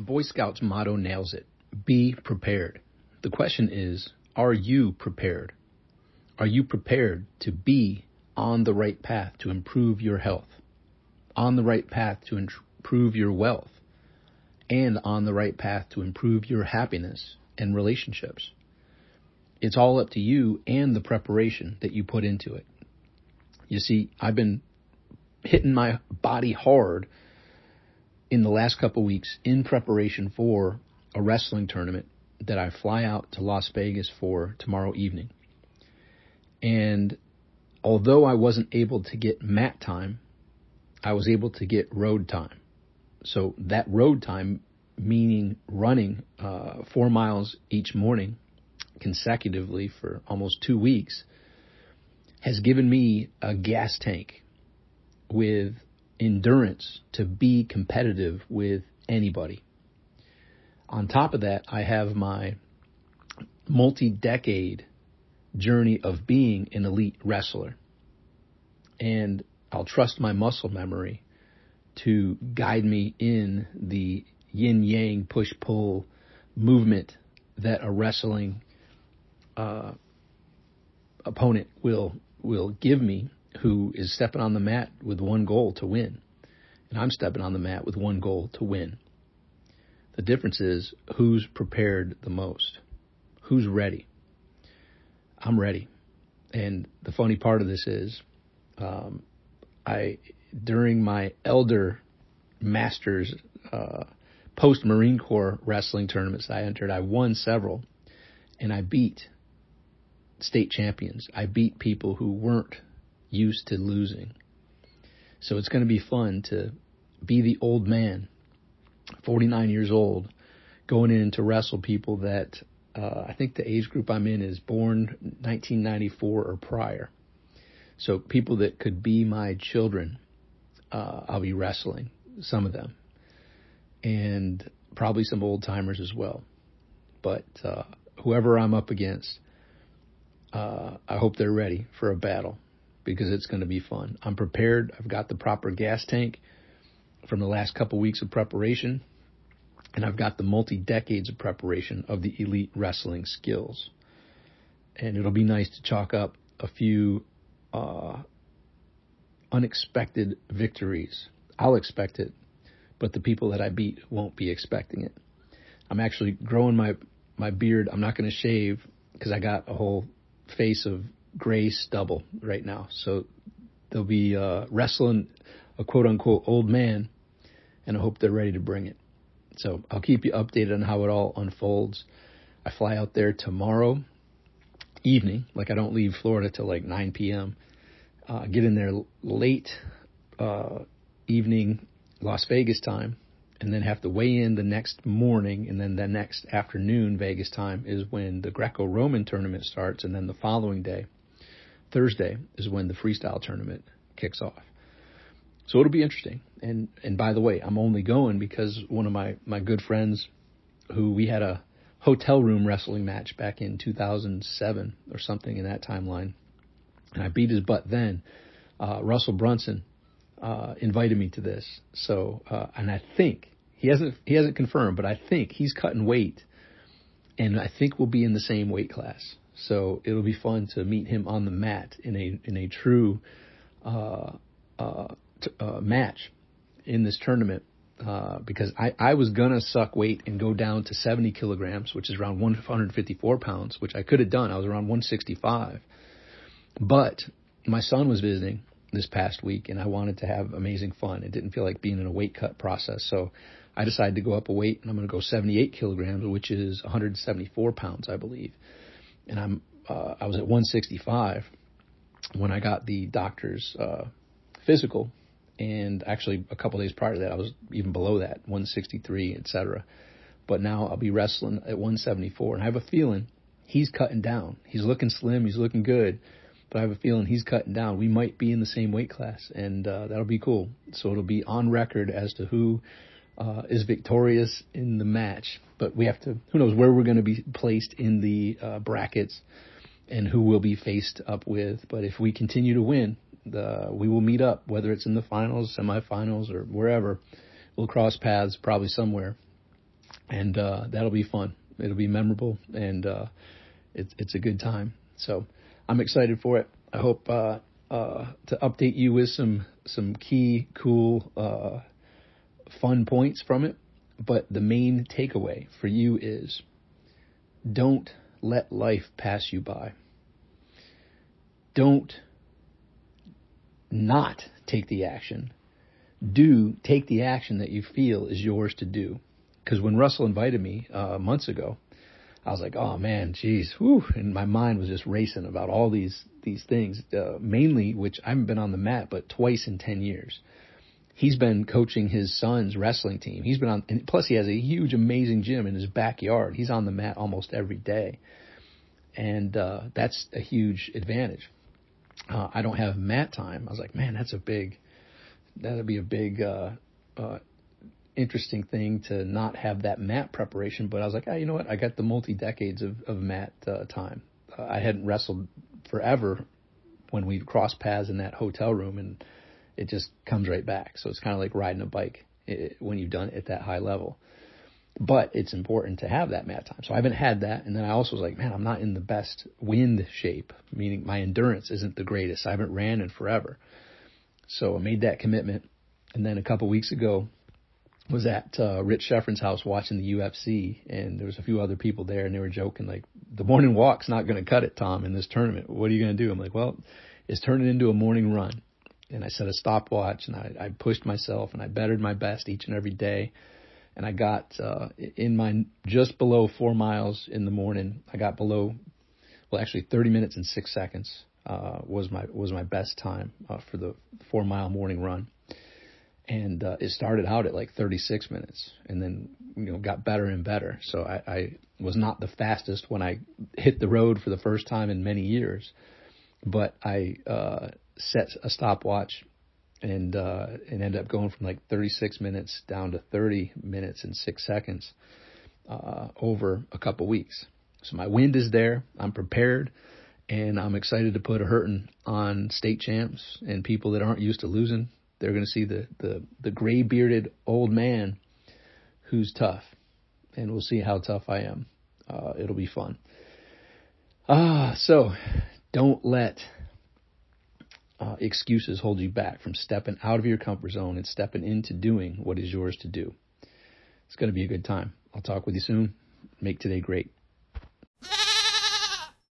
The Boy Scouts motto nails it be prepared. The question is, are you prepared? Are you prepared to be on the right path to improve your health, on the right path to improve your wealth, and on the right path to improve your happiness and relationships? It's all up to you and the preparation that you put into it. You see, I've been hitting my body hard in the last couple weeks in preparation for a wrestling tournament that I fly out to Las Vegas for tomorrow evening. And although I wasn't able to get mat time, I was able to get road time. So that road time, meaning running uh, four miles each morning consecutively for almost two weeks, has given me a gas tank with endurance to be competitive with anybody. On top of that, I have my multi decade journey of being an elite wrestler. And I'll trust my muscle memory to guide me in the yin yang push pull movement that a wrestling uh, opponent will will give me who is stepping on the mat with one goal to win. And I'm stepping on the mat with one goal to win. The difference is who's prepared the most, who's ready. I'm ready. And the funny part of this is, um, I during my elder masters uh, post Marine Corps wrestling tournaments I entered, I won several, and I beat state champions. I beat people who weren't used to losing. So it's going to be fun to be the old man, 49 years old, going in to wrestle people that uh, I think the age group I'm in is born 1994 or prior. So people that could be my children, uh, I'll be wrestling some of them, and probably some old timers as well. But uh, whoever I'm up against, uh, I hope they're ready for a battle because it's going to be fun. I'm prepared. I've got the proper gas tank from the last couple weeks of preparation, and I've got the multi decades of preparation of the elite wrestling skills. And it'll be nice to chalk up a few uh, unexpected victories. I'll expect it, but the people that I beat won't be expecting it. I'm actually growing my my beard. I'm not going to shave because I got a whole face of gray stubble right now. So they'll be uh, wrestling a quote unquote old man, and I hope they're ready to bring it. So I'll keep you updated on how it all unfolds. I fly out there tomorrow evening, like I don't leave Florida till like 9 p.m. Uh, get in there late uh, evening Las Vegas time, and then have to weigh in the next morning, and then the next afternoon Vegas time is when the Greco-Roman tournament starts, and then the following day Thursday is when the freestyle tournament kicks off. So it'll be interesting. And and by the way, I'm only going because one of my my good friends, who we had a hotel room wrestling match back in 2007 or something in that timeline, and I beat his butt then. Uh, Russell Brunson uh, invited me to this. So uh, and I think he hasn't he hasn't confirmed, but I think he's cutting weight, and I think we'll be in the same weight class. So it'll be fun to meet him on the mat in a in a true uh, uh, t- uh, match in this tournament. Uh, because I, I was gonna suck weight and go down to 70 kilograms, which is around 154 pounds, which I could have done. I was around 165, but my son was visiting this past week, and I wanted to have amazing fun. It didn't feel like being in a weight cut process, so I decided to go up a weight, and I'm to go 78 kilograms, which is 174 pounds, I believe and I'm uh, I was at 165 when I got the doctor's uh, physical, and actually a couple days prior to that I was even below that 163, etc. But now I'll be wrestling at 174, and I have a feeling he's cutting down. He's looking slim, he's looking good, but I have a feeling he's cutting down. We might be in the same weight class, and uh, that'll be cool. So it'll be on record as to who uh, is victorious in the match. But we have to, who knows where we're going to be placed in the uh, brackets and who we'll be faced up with. But if we continue to win, the, we will meet up, whether it's in the finals, semifinals, or wherever. We'll cross paths probably somewhere. and uh, that'll be fun. It'll be memorable, and uh, it's it's a good time. So I'm excited for it. I hope uh, uh, to update you with some some key, cool, uh, fun points from it. But the main takeaway for you is don't let life pass you by. Don't not take the action. Do take the action that you feel is yours to do. Because when Russell invited me uh, months ago, I was like, oh man, geez, whew, and my mind was just racing about all these these things. Uh, mainly, which I haven't been on the mat, but twice in ten years. He's been coaching his son's wrestling team. He's been on, and plus he has a huge, amazing gym in his backyard. He's on the mat almost every day, and uh, that's a huge advantage. Uh, I don't have mat time. I was like, man, that's a big, that'd be a big uh, uh, interesting thing to not have that mat preparation. But I was like, oh, you know what? I got the multi decades of, of mat uh, time. Uh, I hadn't wrestled forever when we crossed paths in that hotel room, and it just comes right back. So it's kind of like riding a bike it, when you've done it at that high level. But it's important to have that mat time. So I haven't had that. And then I also was like, man, I'm not in the best wind shape, meaning my endurance isn't the greatest. I haven't ran in forever. So I made that commitment. And then a couple weeks ago, was at uh, Rich Schefren's house watching the UFC, and there was a few other people there, and they were joking like, "The morning walk's not going to cut it, Tom, in this tournament. What are you going to do?" I'm like, "Well, it's turning into a morning run." And I set a stopwatch, and I, I pushed myself, and I bettered my best each and every day, and I got uh, in my just below four miles in the morning. I got below, well, actually 30 minutes and six seconds uh, was my was my best time uh, for the four mile morning run and uh, it started out at like 36 minutes and then you know got better and better so I, I was not the fastest when i hit the road for the first time in many years but i uh set a stopwatch and uh and ended up going from like 36 minutes down to 30 minutes and 6 seconds uh over a couple weeks so my wind is there i'm prepared and i'm excited to put a hurting on state champs and people that aren't used to losing they're going to see the, the, the gray bearded old man who's tough. And we'll see how tough I am. Uh, it'll be fun. Ah, so don't let uh, excuses hold you back from stepping out of your comfort zone and stepping into doing what is yours to do. It's going to be a good time. I'll talk with you soon. Make today great.